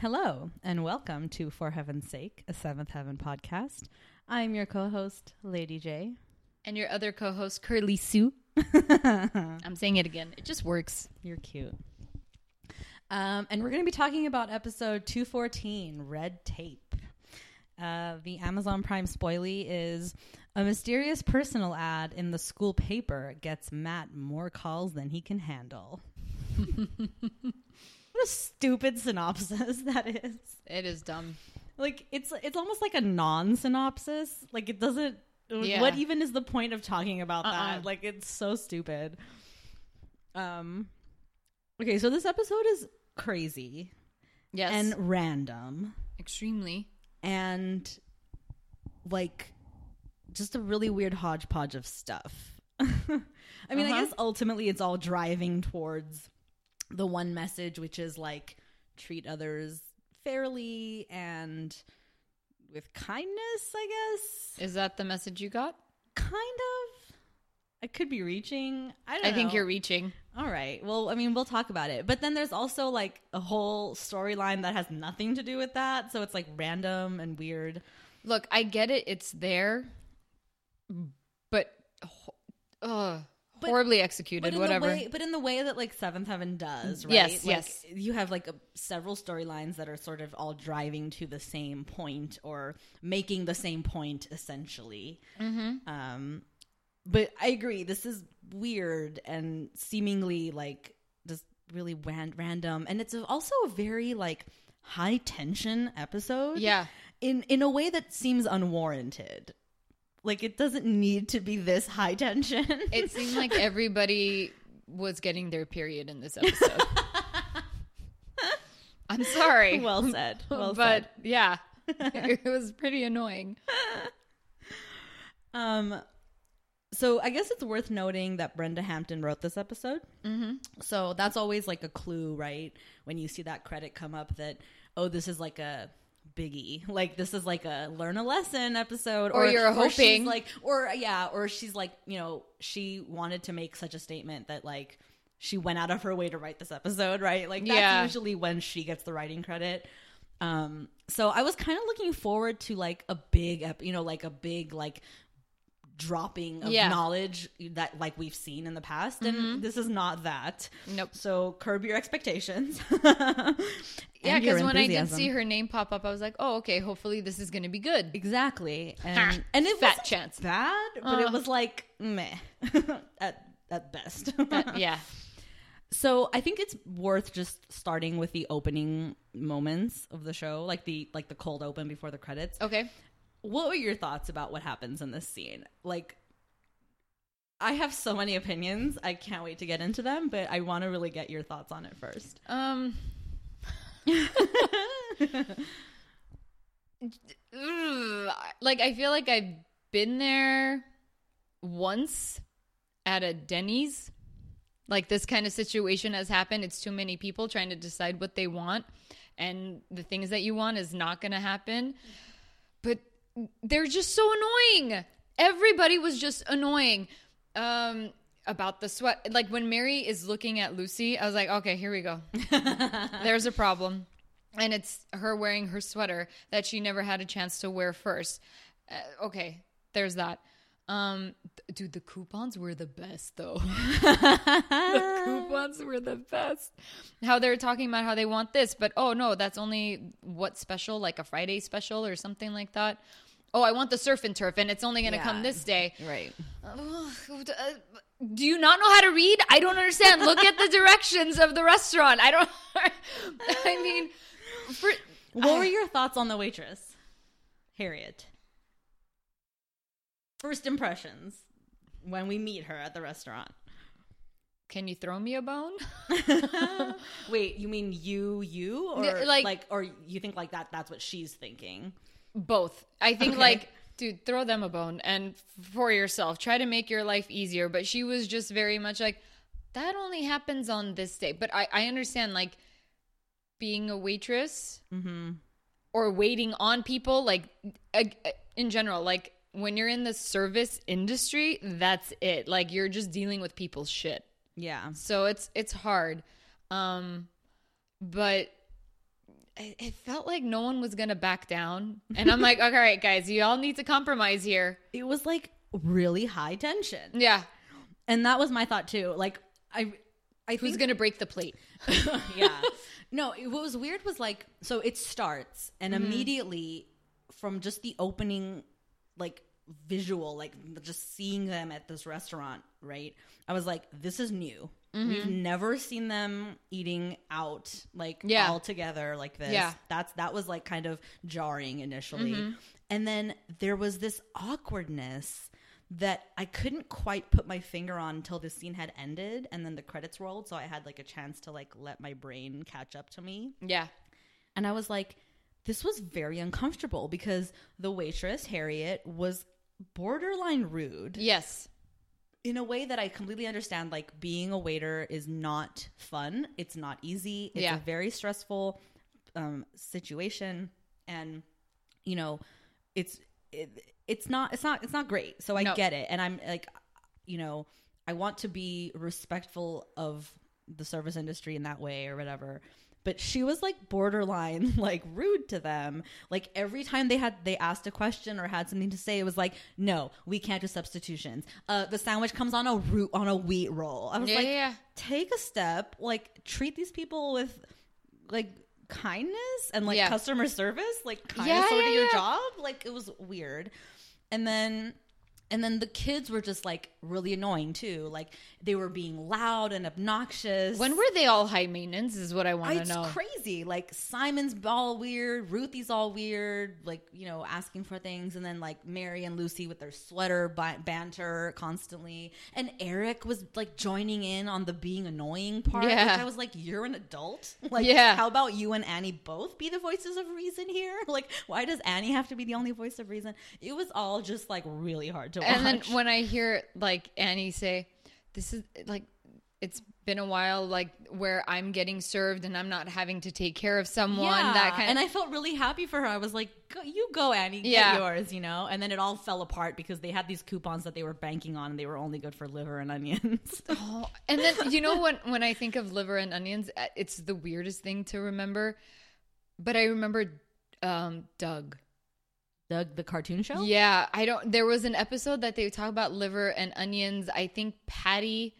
Hello, and welcome to For Heaven's Sake, a Seventh Heaven podcast. I'm your co host, Lady J. And your other co host, Curly Sue. I'm saying it again. It just works. You're cute. Um, and we're going to be talking about episode 214 Red Tape. Uh, the Amazon Prime spoilie is a mysterious personal ad in the school paper gets Matt more calls than he can handle. what a stupid synopsis that is. It is dumb. Like it's it's almost like a non-synopsis. Like it doesn't. Yeah. What even is the point of talking about Uh-uh. that? Like it's so stupid. Um. Okay, so this episode is crazy Yes. and random extremely. and like just a really weird hodgepodge of stuff. I mean, I Uh-huh. guess ultimately it's all driving towards the one message, which is like treat others fairly and with kindness, I guess. Is that the message you got? Kind of. I could be reaching. I don't I think you're reaching. All right. Well, I mean, we'll talk about it. But then there's also like a whole storyline that has nothing to do with that. So it's like random and weird. Look, I get it. It's there, but uh, But- horribly executed. in Whatever. Way, but in the way that like Seventh Heaven does, right? Yes, Like, yes. You have like a, several storylines that are sort of all driving to the same point or making the same point essentially. mm-hmm. Um, but I agree. This is weird and seemingly like just really ran- random, and it's also a very like high tension episode. Yeah. in in a way that seems unwarranted. Like it doesn't need to be this high tension. It seemed like everybody was getting their period in this episode. I'm sorry. well said. Well but said. yeah, it was pretty annoying. Um, so I guess it's worth noting that Brenda Hampton wrote this episode. Mm-hmm. So that's always like a clue, right? When you see that credit come up, that oh, this is like a biggie, like this is like a learn a lesson episode, Or you're she's hoping. like, or yeah, or she's like, you know, she wanted to make such a statement that like she went out of her way to write this episode, right? Like that's Yeah. usually when she gets the writing credit. Um, so I was kind of looking forward to like a big, ep- you know, like a big like dropping of Yeah. knowledge that like we've seen in the past, and this is not that. Nope. So curb your expectations. Yeah, because when I did see her name pop up, I was like, "Oh, okay. Hopefully, this is going to be good." exactly, and and it was chance. bad, but it Uh. was like meh at at best. That- yeah. So I think it's worth just starting with the opening moments of the show, like the like the cold open before the credits. Okay. What were your thoughts about what happens in this scene? Like I have so many opinions. I can't wait to get into them, but I want to really get your thoughts on it first. Um. Like I feel like I've been there once at a Denny's. Like this kind of situation has happened. It's too many people trying to decide what they want, and the things that you want is not going to happen. But they're just so annoying. Everybody was just annoying. Um, about the sweat, like when Mary is looking at Lucy, I was like, okay, here we go. There's a problem. And it's her wearing her sweater that she never had a chance to wear first. Uh, okay, there's that. Um, dude, the coupons were the best though. the coupons were the best. How they're talking about how they want this, but oh no, that's only what special, like a Friday special or something like that. Oh, I want the surf and turf, and it's only going to Yeah. come this day. Right. Uh, do you not know how to read? I don't understand. Look at the directions of the restaurant. I don't. I mean, for, What were your thoughts on the waitress? Harriet. First impressions when we meet her at the restaurant. can you throw me a bone? Wait, you mean you you or Yeah, like, like- or you think like that that's what she's thinking? Both. I think Okay. like, dude, throw them a bone and for yourself, try to make your life easier. But she was just very much like, that only happens on this day. But I, I understand like being a waitress Mm-hmm. or waiting on people, like in general, like when you're in the service industry, that's it. Like you're just dealing with people's shit. Yeah. So it's it's hard. Um but it it felt like no one was gonna back down, and I'm like, okay, all right, guys, you all need to compromise here. It was like really high tension. Yeah, And that was my thought too. Like I I who's think gonna break the plate? yeah. No, it, what was weird was like so it starts and immediately from just the opening like visual like just seeing them at this restaurant, right? I was like this is new. Mm-hmm. We've never seen them eating out like Yeah. all together like this. Yeah. That's that was like kind of jarring initially. Mm-hmm. And then there was this awkwardness that I couldn't quite put my finger on until the scene had ended and then the credits rolled so I had like a chance to like let my brain catch up to me. Yeah, And I was like this was very uncomfortable because the waitress Harriet was borderline rude yes, in a way that I completely understand. Like being a waiter is not fun. It's not easy. It's Yeah. a very stressful um, situation, and you know, it's it, it's not it's not it's not great. So I No. get it, and I'm like, you know, I want to be respectful of the service industry in that way or whatever. But she was like borderline like rude to them. Like every time they had they asked a question or had something to say, it was like, no, we can't do substitutions. Uh, the sandwich comes on a root on a wheat roll. I was yeah, like, yeah, take a step, like treat these people with like kindness and like Yeah. customer service, like kind Yeah, yeah, your job. Like it was weird. And then and then the kids were just like really annoying too. Like they were being loud and obnoxious. When were they all high maintenance? Is what I want to know. it's crazy. Like Simon's all weird, Ruthie's all weird, like, you know, asking for things. And then like Mary and Lucy with their sweater ba- banter constantly. And Eric was like joining in on the being annoying part. Yeah. I was like, you're an adult. Like, Yeah. how about you and Annie both be the voices of reason here? Like, why does Annie have to be the only voice of reason? It was all just like really hard to and then when I hear like Annie say, "This is like." It's been a while, like where I'm getting served and I'm not having to take care of someone. that kind and of. I felt really happy for her. I was like, go, "You go, Annie, get Yeah. yours," you know. And then it all fell apart because they had these coupons that they were banking on, and they were only good for liver and onions. Oh, and then you know when when I think of liver and onions, uh, it's the weirdest thing to remember. But I remember um, Doug. Doug, the cartoon show. Yeah, I don't. There was an episode that they talk about liver and onions. I think Patti,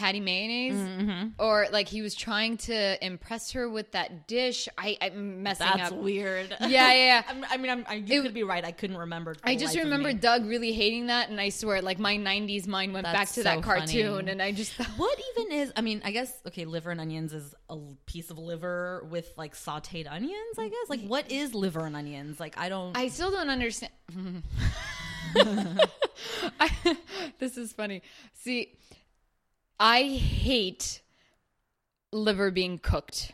Patti Mayonnaise, Mm-hmm. or like he was trying to impress her with that dish. I, I'm messing That's up. weird. Yeah, yeah, yeah. I mean, I'm, I, you It- could be right. I couldn't remember. I just remember. Doug really hating that, and I swear, like my '90s mind went back That's to that cartoon, funny. and I just thought, What even is? I mean, I guess okay. Liver and onions is a piece of liver with like sautéed onions. I guess. Like, what is liver and onions? Like, I don't. I still don't understand. I, this is funny. See, I hate liver being cooked.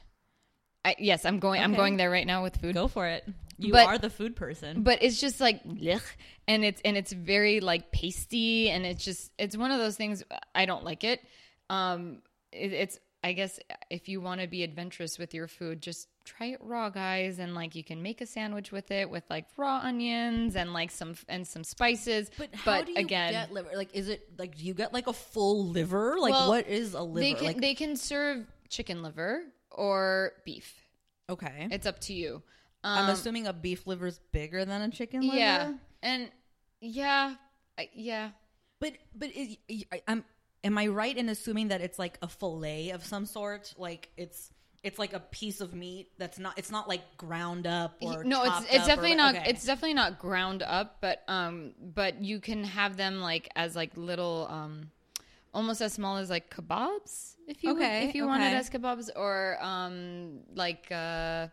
I, yes, I'm going. I'm going there right now with food. go for it. You But- are the food person. But it's just like, blech, and it's and it's very like pasty, and it's just it's one of those things. I don't like it. Um, it, it's I guess if you want to be adventurous with your food, just try it raw, guys, and like you can make a sandwich with it with like raw onions and like some and some spices. But how do you again, get liver? Like, is it like do you get like a full liver? Like, Well, what is a liver? they can like, they can serve chicken liver or beef. okay. It's up to you. I'm Um, assuming a beef liver is bigger than a chicken liver. yeah, and yeah, I, yeah. but but is, I- I'm am I right in assuming that it's like a fillet of some sort? Like it's it's like a piece of meat that's not it's not like ground up or no it's it's or definitely not okay. it's definitely not ground up but um but you can have them like as like little um almost as small as like kebabs if you would- Okay, if you want it okay. as kebabs or um like uh, uh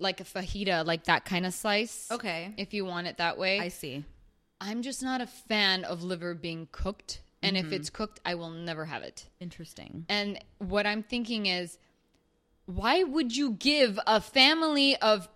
like a fajita like that kind of slice okay. if you want it that way I see. i'm just not a fan of liver being cooked and Mm-hmm. if it's cooked i will never have it Interesting. and what I'm thinking is, why would you give a family of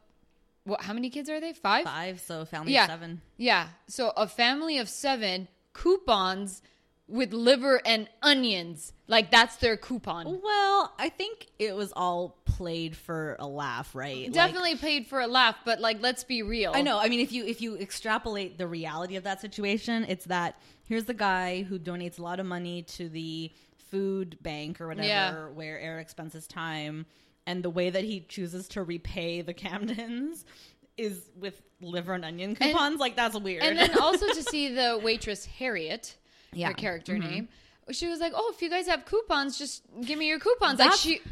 what? How many kids are they? Five. Five, so family Yeah. of seven. Yeah. So a family of seven coupons with liver and onions. Like that's their coupon. Well, I think it was all played for a laugh, right? Like- Definitely paid for a laugh, but like let's be real. I know. I mean, if you if you extrapolate the reality of that situation, it's that here's the guy who donates a lot of money to the food bank or whatever, Yeah. where Eric spends his time, and the way that he chooses to repay the Camdens is with liver and onion coupons. like that's weird. And then also to see the waitress Harriet, Yeah. her character mm-hmm. name, she was like, "Oh, if you guys have coupons, just give me your coupons." That's- like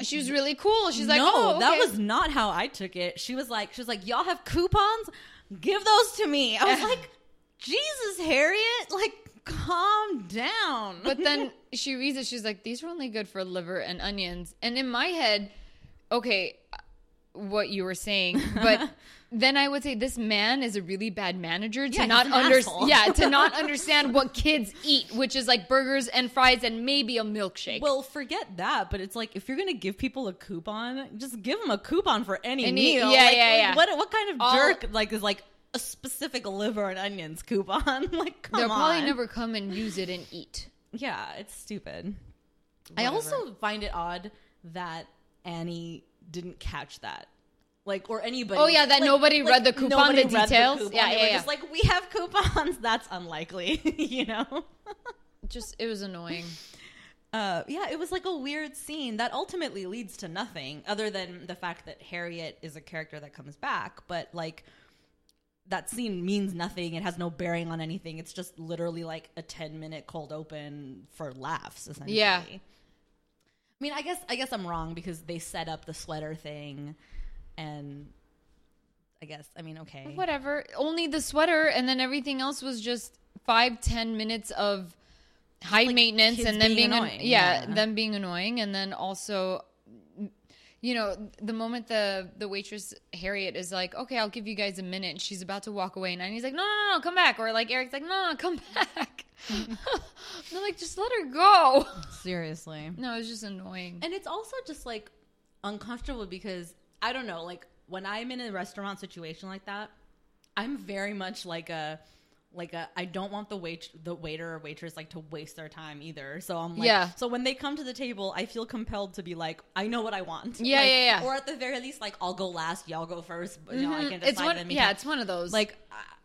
she, she was really cool. She's like, no, "Oh, that was not how I took it. She was like, she was like, y'all have coupons? Give those to me. I was like, Jesus, Harriet, like, calm down. But then she reads it. She's like, "These are only good for liver and onions." And in my head, okay, uh, what you were saying, but then I would say this man is a really bad manager to Yeah, not an under asshole. yeah to not understand what kids eat, which is like burgers and fries and maybe a milkshake. well, forget that. But it's like if you're gonna give people a coupon, just give them a coupon for any, Any- meal. yeah, Like, yeah, yeah. What what kind of All- jerk like is like a specific liver and onions coupon? like, come They'll on. probably never come and use it and eat. Yeah, it's stupid. I also find it odd that Annie didn't catch that. Like or anybody. Oh, yeah, that nobody read the coupon, nobody the read details? coupon. Yeah, They yeah, were yeah. Just like we have coupons. That's unlikely, you know. Just it was annoying. Uh, yeah, it was like a weird scene that ultimately leads to nothing, other than the fact that Harriet is a character that comes back. But like, that scene means nothing. It has no bearing on anything. It's just literally like a ten minute cold open for laughs, essentially. Yeah. I mean, I guess I guess I'm wrong because they set up the sweater thing, and I guess I mean okay. Whatever. Only the sweater, and then everything else was just five, ten minutes of high like maintenance, and then being being, an- annoying, yeah, yeah. them being annoying, and then also, you know, the moment the the waitress Harriet is like, "Okay, I'll give you guys a minute," and she's about to walk away, and he's like, "No, no, no, come back," or like Eric's like, "No, no, come back." They're like, "Just let her go." Seriously. No, it's just annoying. And it's also just like uncomfortable because I don't know, like when I'm in a restaurant situation like that, I'm very much like a like a I don't want the wait the waiter or waitress like to waste their time either. So I'm like Yeah. so when they come to the table, I feel compelled to be like, I know what I want. Yeah, Like, yeah, yeah. Or at the very least, like I'll go last, y'all go first. But, you know, I can decide Mm-hmm. It's one, yeah, it's one of those. like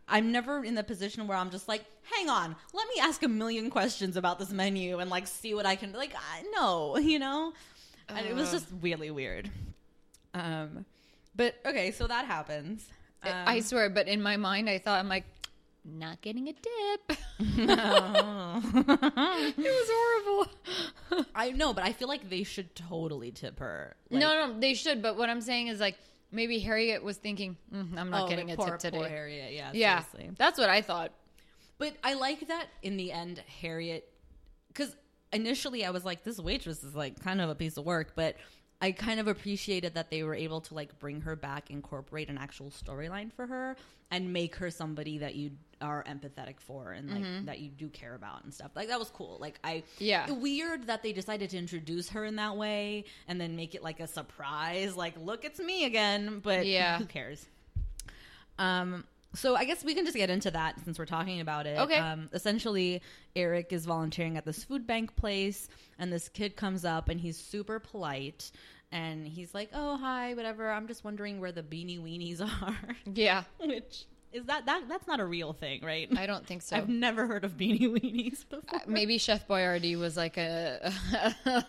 I'm never in the position where I'm just like, hang on, let me ask a million questions about this menu and like see what I can like. I, no, you know, and it was just really weird. Um, but okay, so that happens. Um, I swear, but in my mind, I thought I'm like, not getting a dip. No. it was horrible. I know, but I feel like they should totally tip her. Like, no, no, they should. But what I'm saying is like maybe Harriet was thinking, mm, I'm not oh, getting a poor, tip today. Poor Harriet, yeah, yeah, seriously. that's what I thought. But I like that in the end, Harriet, because initially I was like, this waitress is like kind of a piece of work, but I kind of appreciated that they were able to like bring her back, incorporate an actual storyline for her, and make her somebody that you are empathetic for and like that you do care about and stuff. Like that was cool. Like I, Yeah. weird that they decided to introduce her in that way and then make it like a surprise. Like, look, it's me again. But Yeah. who cares? Um, so I guess we can just get into that since we're talking about it. Okay. Um, essentially, Eric is volunteering at this food bank place, and this kid comes up and he's super polite. And he's like, "Oh, hi, whatever. I'm just wondering where the beanie weenies are." Yeah, Which is that that that's not a real thing, right? I don't think so. I've never heard of beanie weenies before. Maybe Chef Boyardee was like a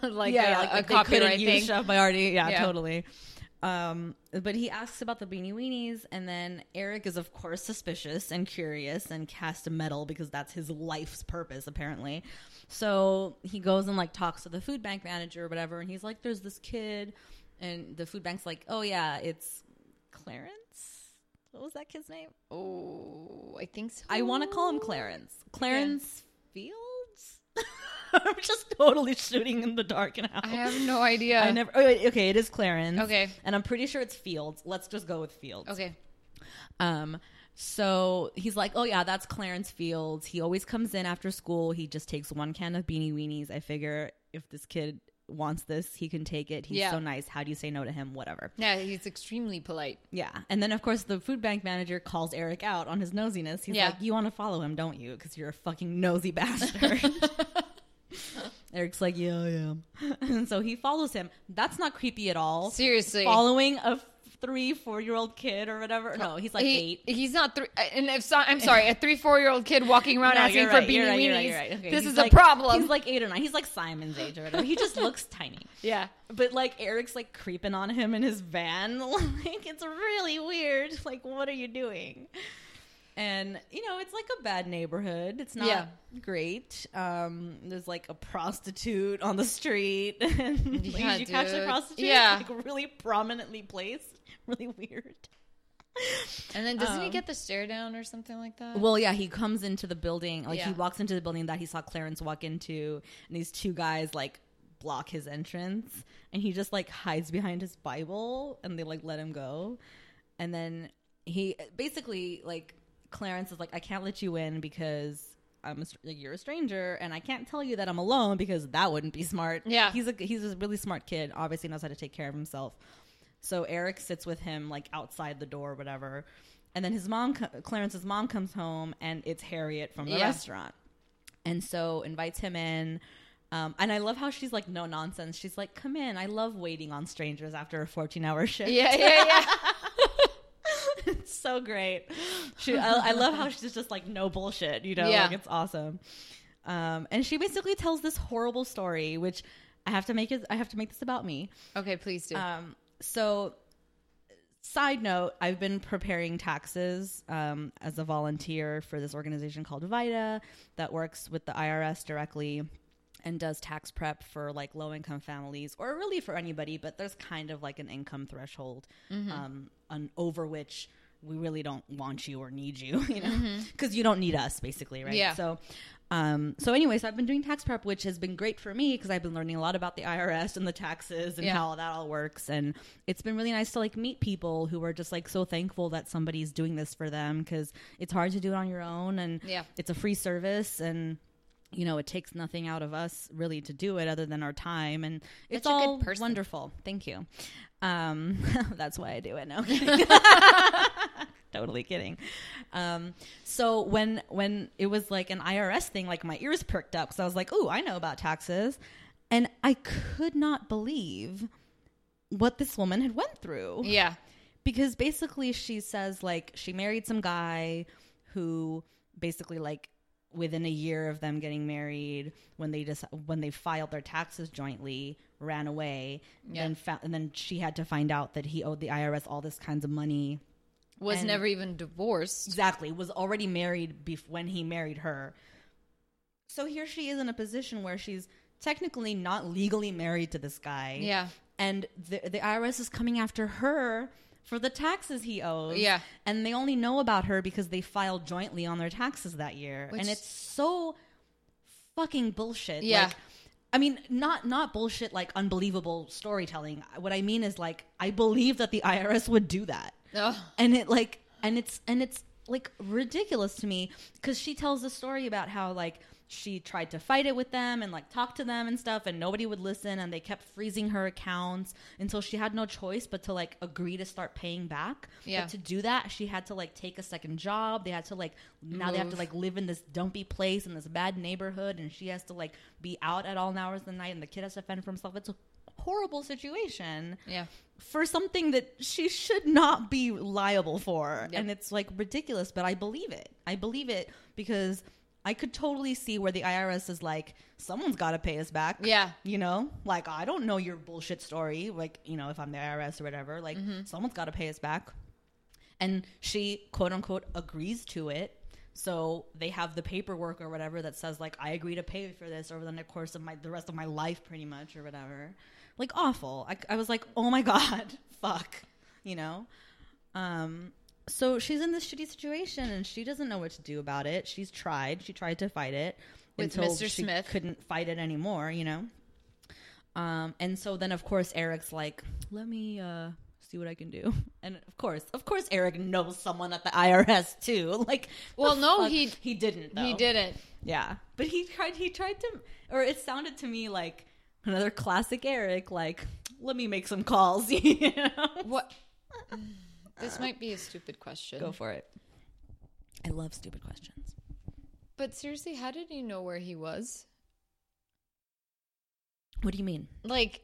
like yeah, a, like, a like copyright thing. Chef Boyardee. Yeah, Yeah. totally. Um, but he asks about the beanie weenies, and then Eric is of course suspicious and curious and cast a medal because that's his life's purpose apparently. So he goes and like talks to the food bank manager or whatever, and he's like, "There's this kid," and the food bank's like, "Oh yeah, it's Clarence." What was that kid's name? Oh, I think so. I want to call him Clarence. Clarence Fields. I'm just totally shooting in the dark now. I have no idea. I never. Oh, wait, okay, it is Clarence. Okay. and I'm pretty sure it's Fields. Let's just go with Fields. Okay. Um. So he's like, "Oh yeah, that's Clarence Fields. He always comes in after school. He just takes one can of Beanie Weenies. I figure if this kid wants this, he can take it. He's Yeah. so nice. How do you say no to him? Whatever." Yeah, he's extremely polite. Yeah, and then of course the food bank manager calls Eric out on his nosiness. He's Yeah. like, "You want to follow him, don't you? Because you're a fucking nosy bastard." Eric's like, "Yeah, I am," and so he follows him. That's not creepy at all. Seriously. following a three, four year old kid or whatever. No, he's like He- eight. He's not three. Uh, and if so, I'm sorry, a three, four year old kid walking around No, asking you're for right, beanie right, weenies. you're right, you're right. Okay, This he's is like- a problem. He's like eight or nine. He's like Simon's age or whatever. He just looks tiny. yeah. But like Eric's like creeping on him in his van. Like it's really weird. Like what are you doing? And you know, it's like a bad neighborhood. It's not Yeah. great. Um, there's like a prostitute on the street. and like, Yeah, did you catch the prostitute? Yeah. Like really prominently placed. Really weird. And then doesn't he Um, get the stare down or something like that? Well, yeah, he comes into the building. Like he walks into the building that he saw Clarence walk into, and these two guys like block his entrance, and he just like hides behind his Bible, and they like let him go. And then he basically like Clarence is like, I can't let you in because. I'm a, like, you're a stranger, and I can't tell you that I'm alone because that wouldn't be smart. Yeah. he's a he's a really smart kid. Obviously knows how to take care of himself. So Eric sits with him like outside the door, or whatever. And then his mom, Clarence's mom, comes home, and it's Harriet from the Yeah. restaurant, and so invites him in. Um, and I love how she's like no nonsense. She's like, "Come in. I love waiting on strangers after a fourteen-hour shift." yeah, yeah, yeah. it's so great. She, I, I love how she's just like no bullshit. You know, Yeah. like it's awesome. Um, and she basically tells this horrible story, which I have to make it. I have to make this about me. okay, please do. Um, so, side note, I've been preparing taxes um, as a volunteer for this organization called VITA that works with the IRS directly and does tax prep for like low income families or really for anybody, but there's kind of like an income threshold um, on, over which we really don't want you or need you, you know, because you don't need us basically, right? Yeah. So, um, so anyways, I've been doing tax prep, which has been great for me because I've been learning a lot about the IRS and the taxes and Yeah. how that all works. And it's been really nice to like meet people who are just like so thankful that somebody's doing this for them because it's hard to do it on your own and Yeah. it's a free service and you know it takes nothing out of us really to do it other than our time and it's Such a good all wonderful. Thank you. Um, that's why I do it. No. totally kidding. Um, so when when it was like an IRS thing, like my ears perked up because I was like, "Oh, I know about taxes," and I could not believe what this woman had went through yeah. because basically she says like she married some guy who basically like within a year of them getting married when they just when they filed their taxes jointly ran away Yeah. fa- and then she had to find out that he owed the IRS all this kinds of money Was And- never even divorced. exactly was already married bef- when he married her so here she is in a position where she's technically not legally married to this guy Yeah. and the, the IRS is coming after her for the taxes he owes. Yeah. And they only know about her because they filed jointly on their taxes that year. Which- and it's so fucking bullshit. Yeah. Like, I mean, not not bullshit like unbelievable storytelling. What I mean is like I believe that the IRS would do that Oh, and it like and it's and it's like ridiculous to me because she tells a story about how like she tried to fight it with them and like talk to them and stuff and nobody would listen and they kept freezing her accounts until she had no choice but to like agree to start paying back Yeah. but to do that she had to like take a second job they had to like now they have to like live in this dumpy place in this bad neighborhood and she has to like be out at all hours of the night and the kid has to fend for himself it's a horrible situation yeah. for something that she should not be liable for. Yep. And it's like ridiculous, but I believe it. I believe it because I could totally see where the IRS is like, someone's got to pay us back. Yeah. You know, like, I don't know your bullshit story. Like, you know, if I'm the IRS or whatever, like, someone's got to pay us back. And she, quote unquote, agrees to it. So they have the paperwork or whatever that says like I agree to pay for this over the course of my the rest of my life, pretty much or whatever. Like awful. I, I was like, oh my god, fuck, you know. Um. So she's in this shitty situation and she doesn't know what to do about it. She's tried. She tried to fight it With until Mr. she Smith. couldn't fight it anymore. You know. Um. And so then of course Eric's like, let me uh see what I can do. And of course, of course, Eric knows someone at the IRS too. Like, Well, no, fuck? he- he didn't. Though. He didn't. Yeah, but he tried. He tried to, or it sounded to me like another classic Eric. Like, let me make some calls. You know? What? This might be a stupid question. Go for it. I love stupid questions. But seriously, how did he know where he was? What do you mean? Like,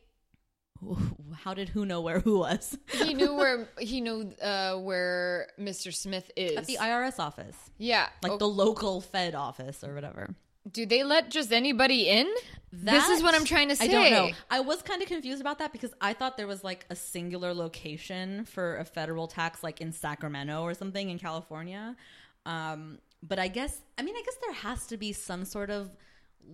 how did who know where who was he knew where he knew uh, where Mr. Smith is. at the IRS office, yeah, like Oh, the local Fed office or whatever. do they let just anybody in? This is what I'm trying to say. I don't know. I was kind of confused about that because I thought there was like a singular location for a federal tax, like in Sacramento or something in California. Um, but I guess, I mean, I guess there has to be some sort of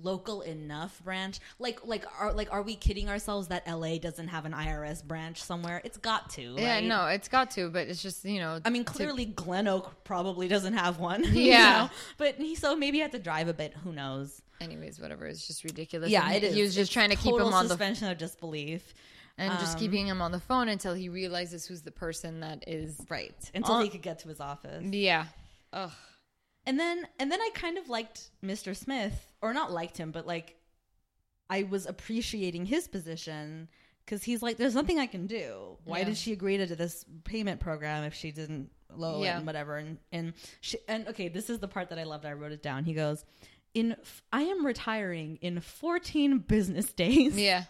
local enough branch. Like, like, are like, are we kidding ourselves that LA doesn't have an IRS branch somewhere? It's got to. Yeah, right? no, it's got to, but it's just you know. I mean, to- clearly Glenoak probably doesn't have one. you Yeah. know? but he so maybe he have to drive a bit. Who knows? Anyways, whatever. It's just ridiculous. Yeah, And it is. He was just It's trying to keep him on the suspension of disbelief. and just Um, keeping him on the phone until he realizes who's the person that is. Right. Until he could get to his office. Yeah. Ugh. And then and then I kind of liked Mr. Smith or not liked him, but like I was appreciating his position cuz he's like there's nothing I can do. Why Yeah. did she agree to this payment program if she didn't low Yeah. and whatever and and she, and okay, this is the part that I loved. I wrote it down. He goes, "In I am retiring in 14 business days." Yeah.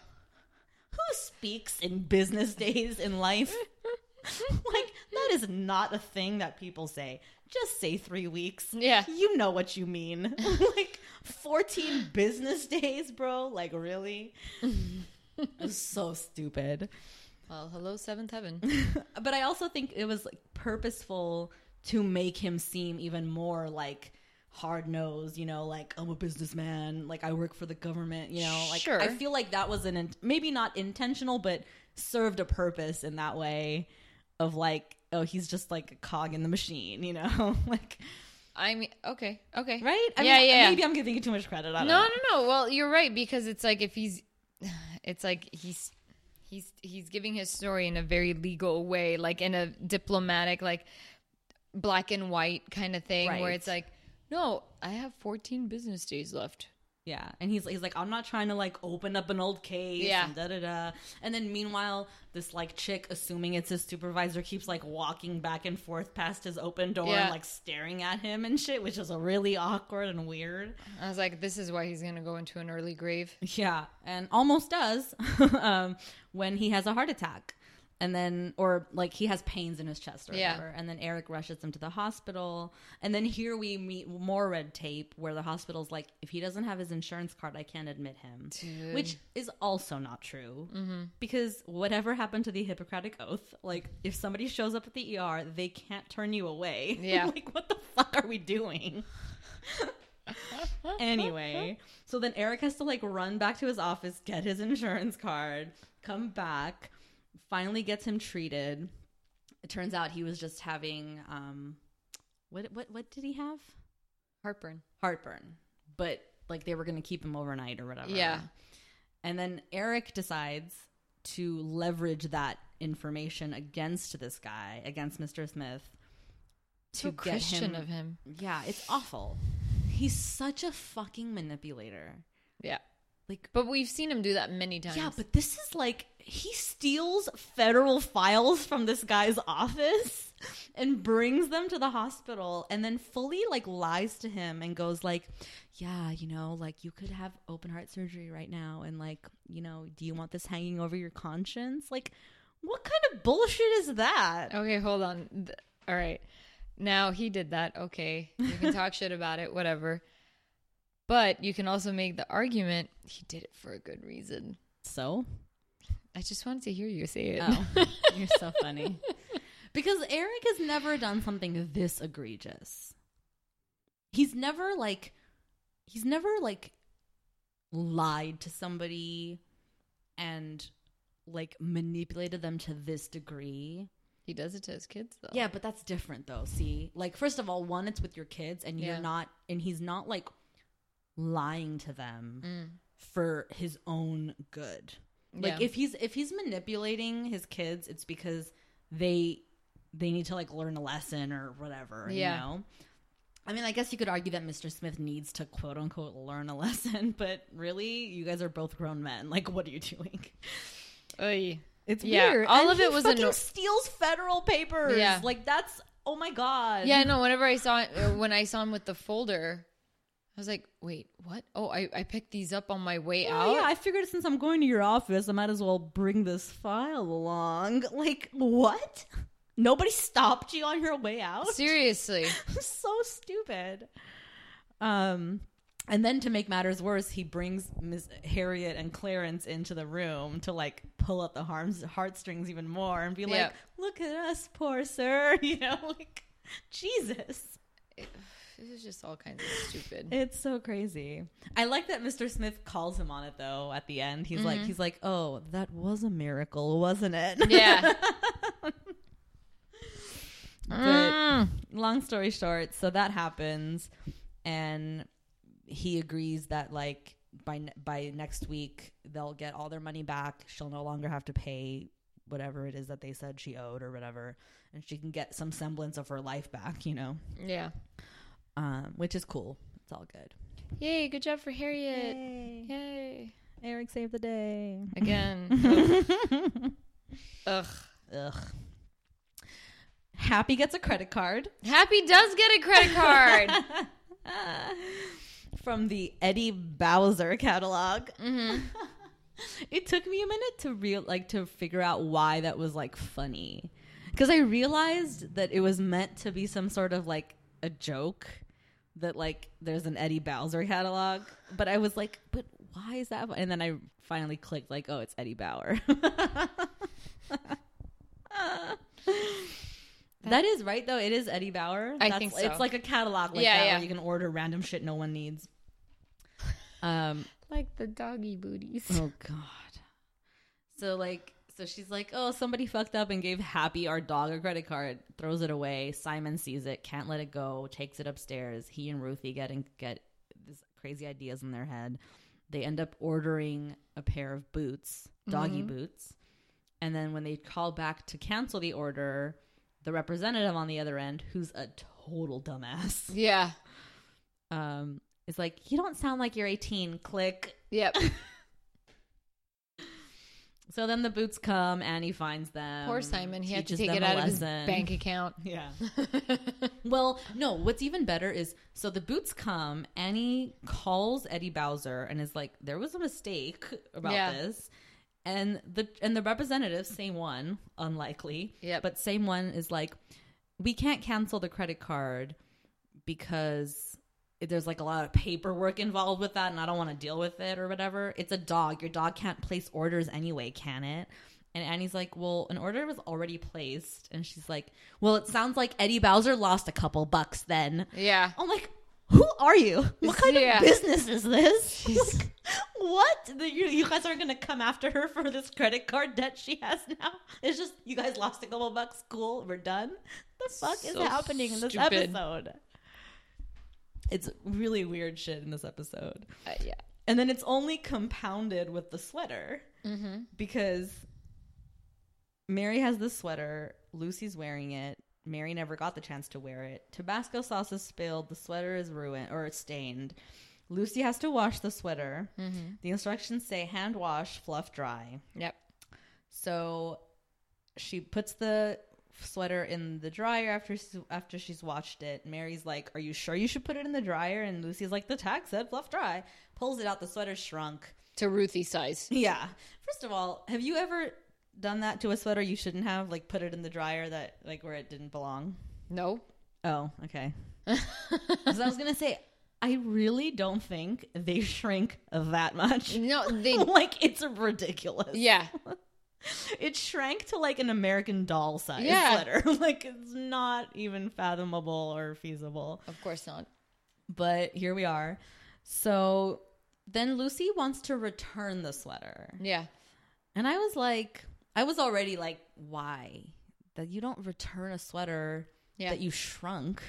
Who speaks in business days in life? like that is not a thing that people say. Just say 3 weeks. Yeah. You know what you mean. like 14 business days, bro? Like really? So stupid. Well, hello, seventh heaven. But I also think it was like purposeful to make him seem even more like hard nosed, you know, like I'm a businessman, like I work for the government, you know, like Sure. I feel like that was an in- maybe not intentional, but served a purpose in that way of like, oh, he's just like a cog in the machine, you know, like I mean, okay, okay, right? I yeah, mean, yeah. Maybe I'm giving you too much credit. I don't No, know. no, no. Well, you're right because it's like if he's, it's like he's, he's, he's giving his story in a very legal way, like in a diplomatic, like black and white kind of thing, where it's like, no, I have 14 business days left. Yeah, and he's he's like, I'm not trying to like open up an old case. Yeah. and da da da. And then meanwhile, this like chick, assuming it's his supervisor, keeps like walking back and forth past his open door Yeah. and like staring at him and shit, which is really awkward and weird. I was like, this is why he's gonna go into an early grave. Yeah, and almost does um, when he has a heart attack. And then, or like he has pains in his chest or Yeah. whatever. And then Eric rushes him to the hospital. And then here we meet more red tape where the hospital's like, if he doesn't have his insurance card, I can't admit him. Dude. Which is also not true. Because whatever happened to the Hippocratic Oath, like if somebody shows up at the ER, they can't turn you away. Yeah. like, what the fuck are we doing? anyway, so then Eric has to like run back to his office, get his insurance card, come back, finally gets him treated. It turns out he was just having um what what what did he have? Heartburn. Heartburn. But like they were going to keep him overnight or whatever. Yeah. And then Eric decides to leverage that information against this guy, against Mr. Smith to So get Christian him of him. yeah, it's awful. He's such a fucking manipulator. Yeah. Like, But we've seen him do that many times. yeah, but this is like he steals federal files from this guy's office and brings them to the hospital and then fully like lies to him and goes like, "Yeah, you know, like you could have open heart surgery right now and like, you know, do you want this hanging over your conscience?" Like, what kind of bullshit is that? Okay, hold on. All right. Now he did that. Okay. You can talk shit about it, whatever. But you can also make the argument he did it for a good reason. So, I just wanted to hear you say it. Oh, you're so funny. Because Eric has never done something this egregious. He's never like he's never like lied to somebody and like manipulated them to this degree. he does it to his kids, though. Yeah, but that's different though. See, like first of all, one it's with your kids and you're Yeah. not and he's not like lying to them Mm. for his own good. Like Yeah. if he's if he's manipulating his kids, it's because they they need to like learn a lesson or whatever. Yeah. You know. I mean, I guess you could argue that Mr. Smith needs to quote unquote learn a lesson, but really, you guys are both grown men. Like, what are you doing? Oy. It's Yeah, weird. all And of it he was fucking anno- steals federal papers. Yeah. like that's oh my god. Yeah, no, whenever I saw uh, when I saw him with the folder, I was like, wait, what? Oh, I, I picked these up on my way Oh, out. yeah, I figured since I'm going to your office, I might as well bring this file along. Like, what? Nobody stopped you on your way out? Seriously. so stupid. Um, and then to make matters worse, he brings Miss Harriet and Clarence into the room to like pull at the harms, heartstrings even more and be like, Yep. "Look at us, poor sir," you know, like Jesus. This is just all kinds of stupid. It's so crazy. I like that Mr. Smith calls him on it though. At the end, he's like, mm-hmm. he's like, "Oh, that was a miracle, wasn't it?" Yeah. but mm. long story short, so that happens, and he agrees that like by by next week they'll get all their money back. She'll no longer have to pay whatever it is that they said she owed or whatever, and she can get some semblance of her life back. You know, yeah. Um, which is cool. It's all good. Yay, good job for Harriet. Yay. Yay. Eric saved the day. Again. Ugh. Ugh. Happy gets a credit card Happy does get a credit card. from the Eddie Bowser catalog. hmm It took me a minute to real like to figure out why that was like funny. Cuz I realized that it was meant to be some sort of like a joke that like there's an Eddie Bowser catalog, but I was like, but why is that? And then I finally clicked like, oh, it's Eddie Bauer. That is right though. It is Eddie Bauer. I That's- think so. It's like a catalog like Yeah, that yeah. where you can order random shit no one needs. Um Like the doggy booties. oh god. So like so she's like, "Oh, somebody fucked up and gave Happy our dog a credit card." Throws it away. Simon sees it, can't let it go, takes it upstairs. He and Ruthie get and get these crazy ideas in their head. They end up ordering a pair of boots, doggy boots. And then when they call back to cancel the order, the representative on the other end, who's a total dumbass, Yeah. um, is like, "You don't sound like you're 18." Click. Yep. So then the boots come, and he finds them. Poor Simon. He had to take it a out of his bank account. Yeah. well, no. What's even better is so the boots come. Annie calls Eddie Bowser and is like, "There was a mistake about Yeah. this." And the and the representative, same one, unlikely, Yeah. but same one is like, "We can't cancel the credit card because there's like a lot of paperwork involved with that, and I don't want to deal with it or whatever. It's a dog. Your dog can't place orders anyway, can it?" And Annie's like, "Well, an order was already placed," and she's like, "Well, it sounds like Eddie Bowser lost a couple bucks then." Yeah. I'm like, "Who are you? What kind Yeah. of business is this? Like, what? The- You, you guys are gonna come after her for this credit card debt she has now? It's just you guys lost a couple bucks. Cool, we're done. The fuck is So happening in this episode? It's really weird shit in this episode. Uh, yeah. And then it's only compounded with the sweater Mm-hmm. because Mary has the sweater, Lucy's wearing it. Mary never got the chance to wear it. Tabasco sauce is spilled, the sweater is ruined or it's stained. Lucy has to wash the sweater. Mm-hmm. The instructions say hand wash, fluff dry. Yep. So she puts the sweater in the dryer after she's, after she's washed it. Mary's like, "Are you sure you should put it in the dryer?" And Lucy's like, "The tag said fluff dry." Pulls it out. The sweater shrunk. To Ruthie size. Yeah. First of all, have you ever done that to a sweater you shouldn't have? Like put it in the dryer that like where it didn't belong? No. Oh, okay. Because I was gonna say, I really don't think they shrink that much. No, they. like it's ridiculous. yeah. It shrank to like an American doll size Yeah. sweater. like it's not even fathomable or feasible. Of course not. But here we are. So then Lucy wants to return the sweater. Yeah. And I was like, I was already like, why? That you don't return a sweater Yeah. that you shrunk,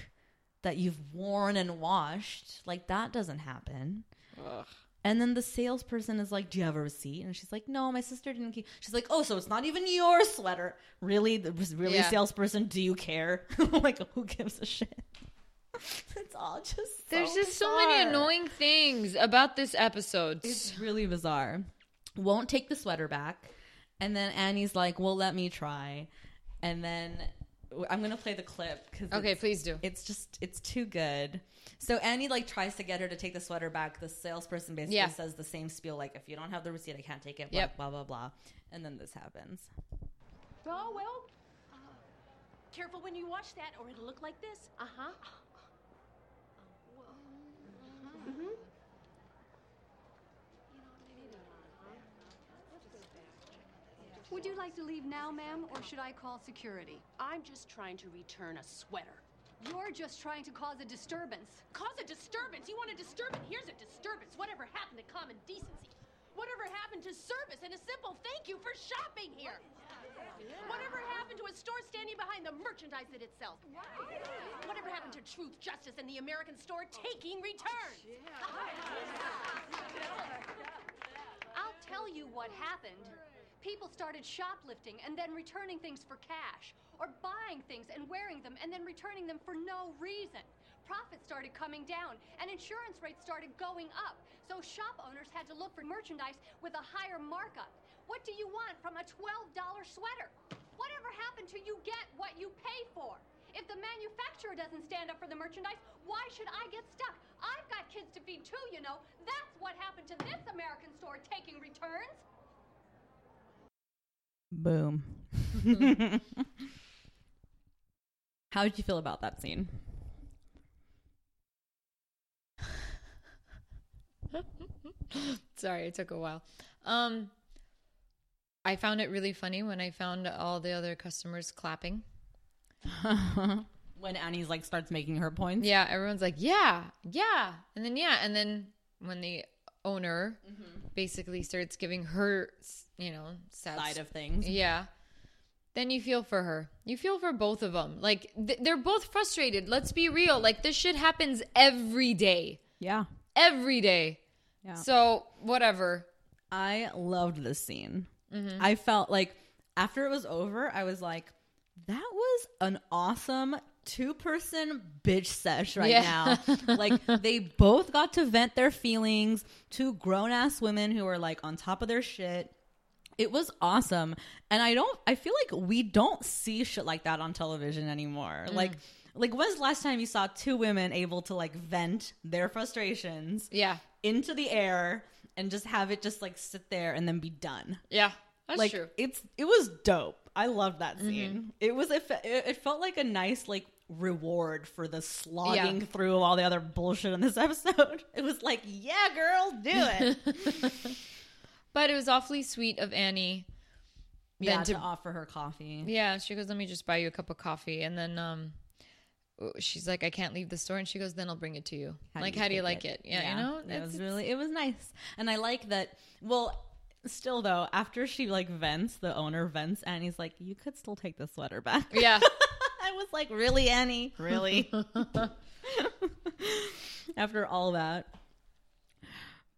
that you've worn and washed. Like, that doesn't happen. Ugh. And then the salesperson is like, Do you have a receipt? And she's like, No, my sister didn't keep. She's like, Oh, so it's not even your sweater. Really? The really Yeah. salesperson, do you care? like, who gives a shit? it's all just. so There's just so many annoying things about this episode. It's really bizarre. Won't take the sweater back. And then Annie's like, well, let me try. And then I'm gonna play the clip because Okay, please do. it's just it's too good. So Annie like tries to get her to take the sweater back. The salesperson basically Yeah. says the same spiel like if you don't have the receipt, I can't take it. Blah Yep. blah blah blah. And then this happens. Oh, well. Uh, careful when you wash that, or it'll look like this. Uh huh. Mm-hmm. Would you like to leave now, ma'am, or should I call security? I'm just trying to return a sweater. You're just trying to cause a disturbance. Cause a disturbance. You want a disturbance? Here's a disturbance. Whatever happened to common decency? Whatever happened to service and a simple thank you for shopping here? Whatever happened to a store standing behind the merchandise that it sells? Whatever happened to truth, justice, and the American store taking returns? I'll tell you what happened. People started shoplifting and then returning things for cash, or buying things and wearing them and then returning them for no reason. Profits started coming down and insurance rates started going up. So shop owners had to look for merchandise with a higher markup. What do you want from a $12 sweater? Whatever happened to you get what you pay for? If the manufacturer doesn't stand up for the merchandise, why should I get stuck? I've got kids to feed too, you know. That's what happened to this American store taking returns. Boom. How did you feel about that scene? Sorry, it took a while. Um, I found it really funny when I found all the other customers clapping. when Annie's like starts making her points. Yeah, everyone's like, yeah, yeah. And then, yeah. And then when the owner basically starts giving her, you know, sad Side of things. Yeah. Then you feel for her. You feel for both of them. Like, th- they're both frustrated. Let's be real. Like, this shit happens every day. Yeah. Every day. Yeah. So, whatever. I loved this scene. Mm-hmm. I felt like after it was over, I was like, that was an awesome two person bitch sesh right Yeah. now. like they both got to vent their feelings, two grown ass women who are like on top of their shit. It was awesome. And I don't I feel like we don't see shit like that on television anymore. Like like when's the last time you saw two women able to like vent their frustrations Yeah. into the air and just have it just like sit there and then be done. Yeah. That's like true. Mm-hmm. it's it was dope. I loved that scene. It was it, fe- it it felt like a nice like reward for the slogging Yeah. through all the other bullshit in this episode. It was like, yeah, girl, do it. But it was awfully sweet of Annie. yeah, Then to, to- offer her coffee. Yeah, she goes, "Let me just buy you a cup of coffee," and then um, she's like, "I can't leave the store," and she goes, "Then I'll bring it to you." like, how do you like it? Yeah, you know, it was really it was nice, and I like that. Well, still though, after she like vents, the owner vents, Annie's like, "You could still take the sweater back." yeah, I was like, really, Annie? Really? After all that.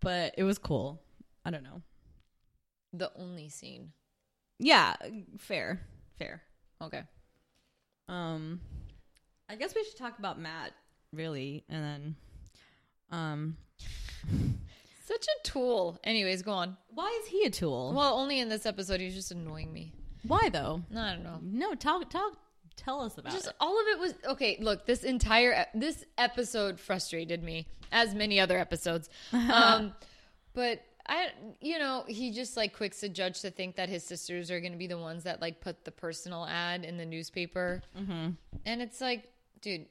But it was cool. I don't know. The only scene. Yeah, fair. Fair. Okay, Um I guess we should talk about Matt, really, and then um such a tool. Anyways, go on. why is he a tool? Well, only in this episode, he's just annoying me. why though? No, I don't know. No, talk talk tell us about Just it. all of it was okay. Look, this entire this episode frustrated me, as many other episodes. Um, but I, you know, he just like quicks a judge to think that his sisters are going to be the ones that like put the personal ad in the newspaper, mm-hmm. and it's like, dude,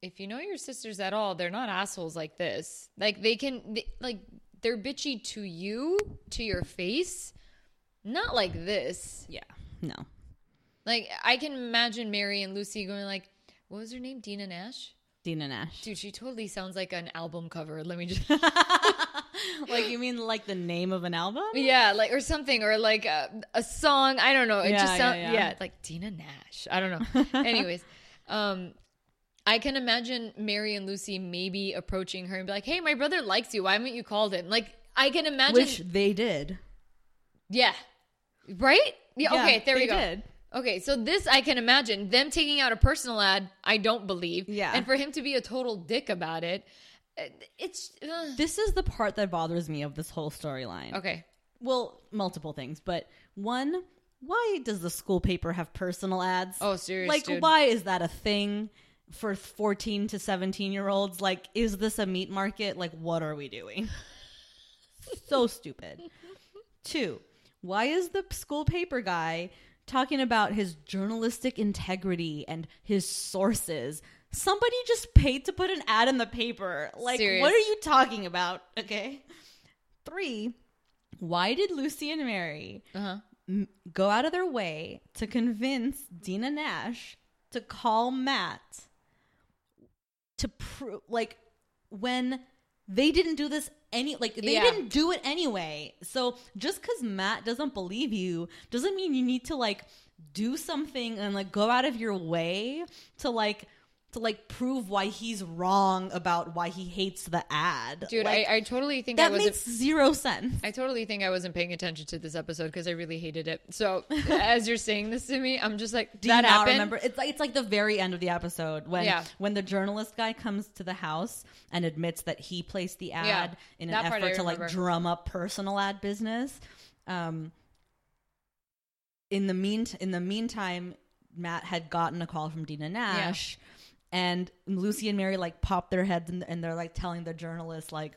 if you know your sisters at all, they're not assholes like this. Like they can, they, like they're bitchy to you, to your face, not like this. Yeah. No. Like I can imagine Mary and Lucy going like, "What was her name? Dina Nash." Dina Nash. Dude, she totally sounds like an album cover. Let me just, like you mean like the name of an album? yeah, like or something, or like a, a song. I don't know. It Yeah, just sounds, yeah, yeah, yeah. like Dina Nash. I don't know. Anyways, um, I can imagine Mary and Lucy maybe approaching her and be like, "Hey, my brother likes you. Why haven't you called him?" Like I can imagine. Which they did. yeah, right. Yeah. Okay, there we go. did. Okay, so this I can imagine them taking out a personal ad. I don't believe. Yeah. and for him to be a total dick about it, uh, it's uh, This is the part that bothers me of this whole storyline. okay. Well, multiple things, but one, why does the school paper have personal ads? Oh, serious, Like, dude. why is that a thing for 14 to 17 year olds? Like, is this a meat market? Like, what are we doing? so stupid. Two, why is the school paper guy talking about his journalistic integrity and his sources? Somebody just paid to put an ad in the paper. Like, Serious. what are you talking about? Okay. Three, why did Lucy and Mary Uh-huh. m- go out of their way to convince Dina Nash to call Matt to prove, like, when they didn't do this any, like, they Yeah. didn't do it anyway. So just because Matt doesn't believe you doesn't mean you need to, like, do something and, like, go out of your way to, like, to like prove why he's wrong about why he hates the ad. Dude, Like, I, I totally think I that wasn't. makes zero sense. I totally think I wasn't paying attention to this episode because I really hated it. So as you're saying this to me, I'm just like, Do that you not happened. remember? It's like it's like the very end of the episode when Yeah. when the journalist guy comes to the house and admits that he placed the ad Yeah, in an I effort to like drum up personal ad business. Um, in the mean in the meantime, Matt had gotten a call from Dina Nash, and Lucy and Mary like pop their heads and, and they're like telling the journalist like.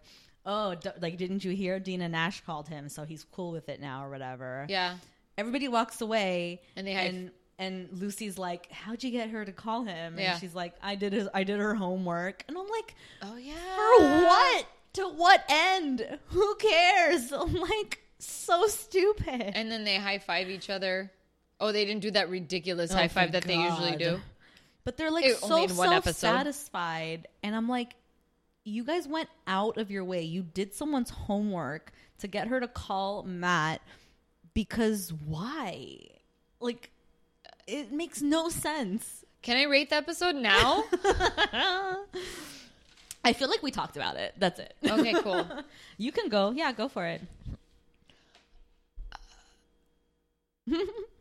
Oh, d- like didn't you hear? Dina Nash called him, so he's cool with it now, or whatever Yeah. everybody walks away And they have- and, and Lucy's like, "How'd you get her to call him?" And Yeah. she's like, "I did his, I did her homework." And I'm like, Oh yeah. "For what? To what end? Who cares?" I'm like, so stupid. And then they high five each other. Oh, they didn't do that ridiculous Oh, high five that they usually do. But they're like It- so only in one episode. self-satisfied, and I'm like, you guys went out of your way. You did someone's homework to get her to call Matt because why? Like, it makes no sense. Can I rate the episode now? I feel like we talked about it. That's it. okay, cool. you can go. Yeah, go for it.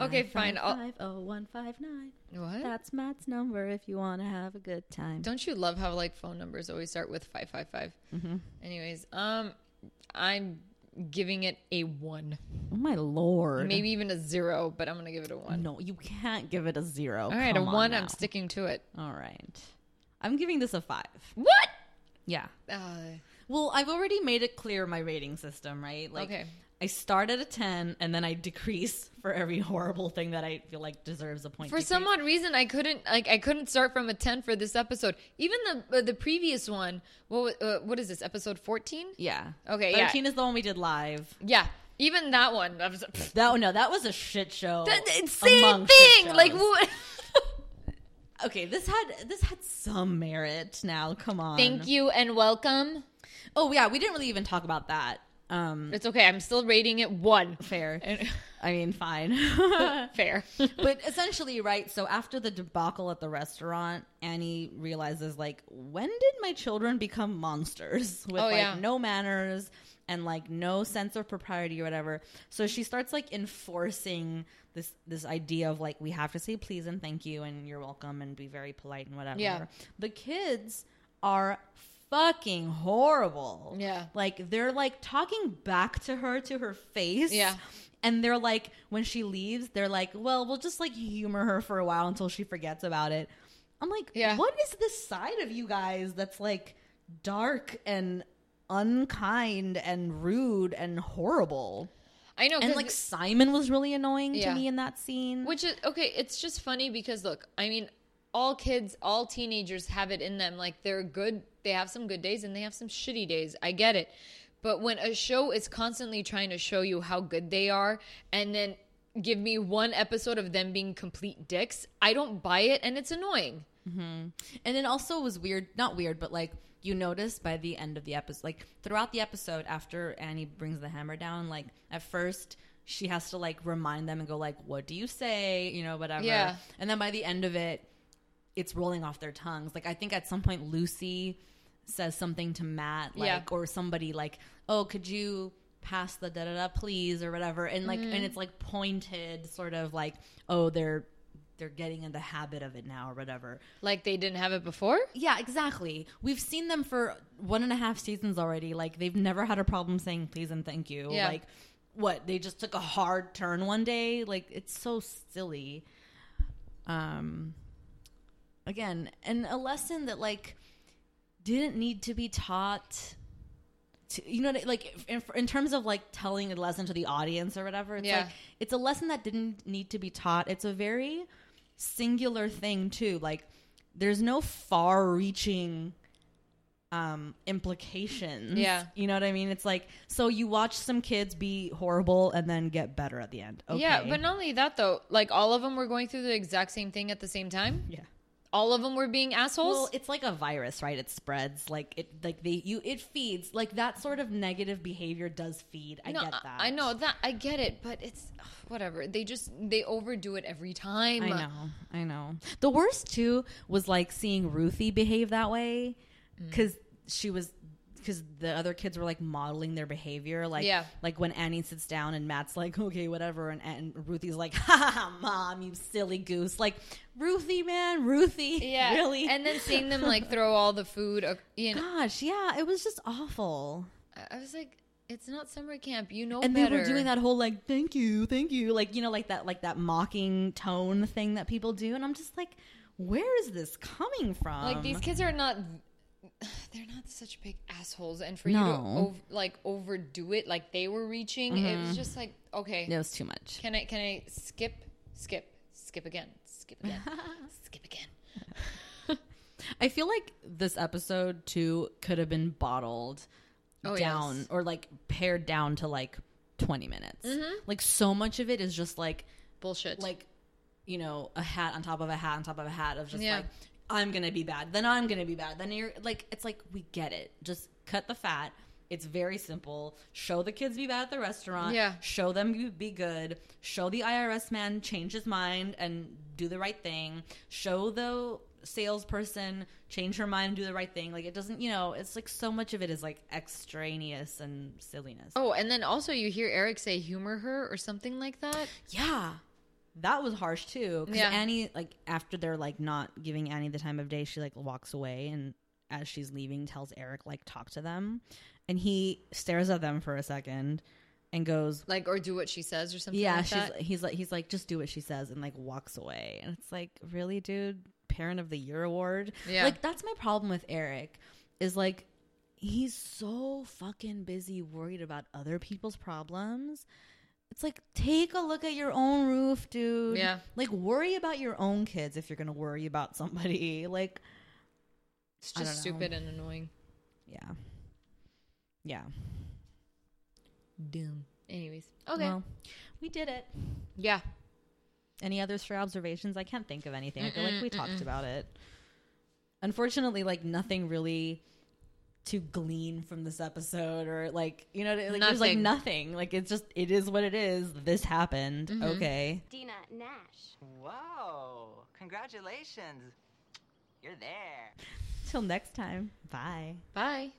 Okay, fine. I'll, Five oh one five nine. what? That's Matt's number if you want to have a good time. Don't you love how like phone numbers always start with five five five? Mm-hmm. Anyways, um, I'm giving it a one, Oh my lord. maybe even a zero, but I'm gonna give it a one. No, you can't give it a zero. All right, a on one. now. I'm sticking to it. All right. I'm giving this a five. What? Yeah. Uh, Well, I've already made it clear my rating system, right? Like, Okay. I start at a 10 and then I decrease for every horrible thing that I feel like deserves a point. for decrease. some odd reason, I couldn't like I couldn't start from a ten for this episode. Even the uh, the previous one. What uh, what is this episode fourteen? Yeah. Okay, yeah. 13 is the one we did live. Yeah, even that one. That was, pfft. That no, that was a shit show. That- same thing. Like what? okay, this had this had some merit. Now, come on. Thank you and welcome. Oh yeah, we didn't really even talk about that. Um, It's okay. I'm still rating it one. fair. I mean, fine. Fair. but essentially, right? So after the debacle at the restaurant, Annie realizes, like, when did my children become monsters with Oh, like yeah. no manners and like no sense of propriety or whatever? So she starts like enforcing this this idea of like we have to say please and thank you and you're welcome and be very polite and whatever. Yeah. The kids are fucking horrible. Yeah. Like they're like talking back to her to her face. Yeah. And they're like, when she leaves, they're like, well, we'll just like humor her for a while until she forgets about it. I'm like, Yeah. what is this side of you guys that's like dark and unkind and rude and horrible? I know. And like Simon was really annoying Yeah. to me in that scene. Which is okay. It's just funny because look, I mean, all kids, all teenagers have it in them. Like they're good. They have some good days and they have some shitty days. I get it. But when a show is constantly trying to show you how good they are and then give me one episode of them being complete dicks, I don't buy it and it's annoying. Mm-hmm. And then also it was weird, not weird, but like you notice by the end of the episode, like throughout the episode, after Annie brings the hammer down, like at first she has to like remind them and go like, "What do you say?" You know, whatever. Yeah. And then by the end of it, it's rolling off their tongues. Like I think at some point Lucy says something to Matt, like, Yeah. or somebody like, "Oh, could you?" pass the da da da please or whatever and like Mm-hmm. and it's like pointed sort of like oh they're they're getting in the habit of it now or whatever. Like they didn't have it before? Yeah, exactly. We've seen them for one and a half seasons already. Like they've never had a problem saying please and thank you. Yeah. Like what? They just took a hard turn one day. Like it's so silly. Um again, and a lesson that like didn't need to be taught to, you know like in, in terms of like telling a lesson to the audience or whatever it's Yeah. like it's a lesson that didn't need to be taught it's a very singular thing too like there's no far reaching um implications Yeah. you know what i mean it's like so you watch some kids be horrible and then get better at the end okay Yeah, but not only that though. Like all of them were going through the exact same thing at the same time. yeah All of them were being assholes. Well, it's like a virus, right? It spreads like it like they you it feeds like that sort of negative behavior does feed. I no, get that. I know that. I get it, but it's ugh, whatever. They just they overdo it every time. I know. I know. The worst too was like seeing Ruthie behave that way Mm. because she was because the other kids were like modeling their behavior like Yeah. like when Annie sits down and Matt's like okay whatever and, and Ruthie's like ha ha mom you silly goose like Ruthie man Ruthie Yeah, really And then seeing them like throw all the food. uh, You know, gosh yeah it was just awful I- I was like, it's not summer camp. You know and better. they were doing that whole like thank you thank you like you know like that like that mocking tone thing that people do and i'm just like where is this coming from Like these kids are not. They're not such big assholes, and for you to No. Mm-hmm. ov- like overdo it, like they were reaching, it was just like okay. it was too much Can I can I skip skip skip again skip again skip again? i feel like this episode too could have been bottled Oh, down yes. or like pared down to like 20 minutes Mm-hmm. like so much of it is just like Bullshit. like you know a hat on top of a hat on top of a hat of just Yeah. like i'm gonna be bad then i'm gonna be bad then you're like it's like we get it. Just cut the fat. It's very simple. Show the kids be bad at the restaurant. Yeah. show them be- be good. Show the irs man change his mind and do the right thing. Show the salesperson change her mind and do the right thing. Like it doesn't you know it's like so much of it is like extraneous and silliness. Oh, and then also you hear Eric say humor her or something like that. Yeah. That was harsh too. Because Yeah. Annie, like, after they're like not giving Annie the time of day, she like walks away and as she's leaving, tells Eric, like, talk to them. And he stares at them for a second and goes, Like or do what she says or something. Yeah, like she's that. he's like he's like, just do what she says and like walks away. And it's like, really, dude? Parent of the Year award? Yeah. Like that's my problem with Eric, is like he's so fucking busy worried about other people's problems. It's like take a look at your own roof, dude. Yeah. Like worry about your own kids if you're gonna worry about somebody. Like It's just stupid and annoying. yeah. Yeah. Doom. Anyways, okay. Well, we did it. yeah. Any others for observations? I can't think of anything. I feel like we talked about it. Unfortunately, like nothing really to glean from this episode, or like you know, like there's like Nothing. nothing. Like it's just it is what it is. This happened. Mm-hmm. Okay. Dina Nash. Whoa! Congratulations! You're there. Till next time. Bye. Bye.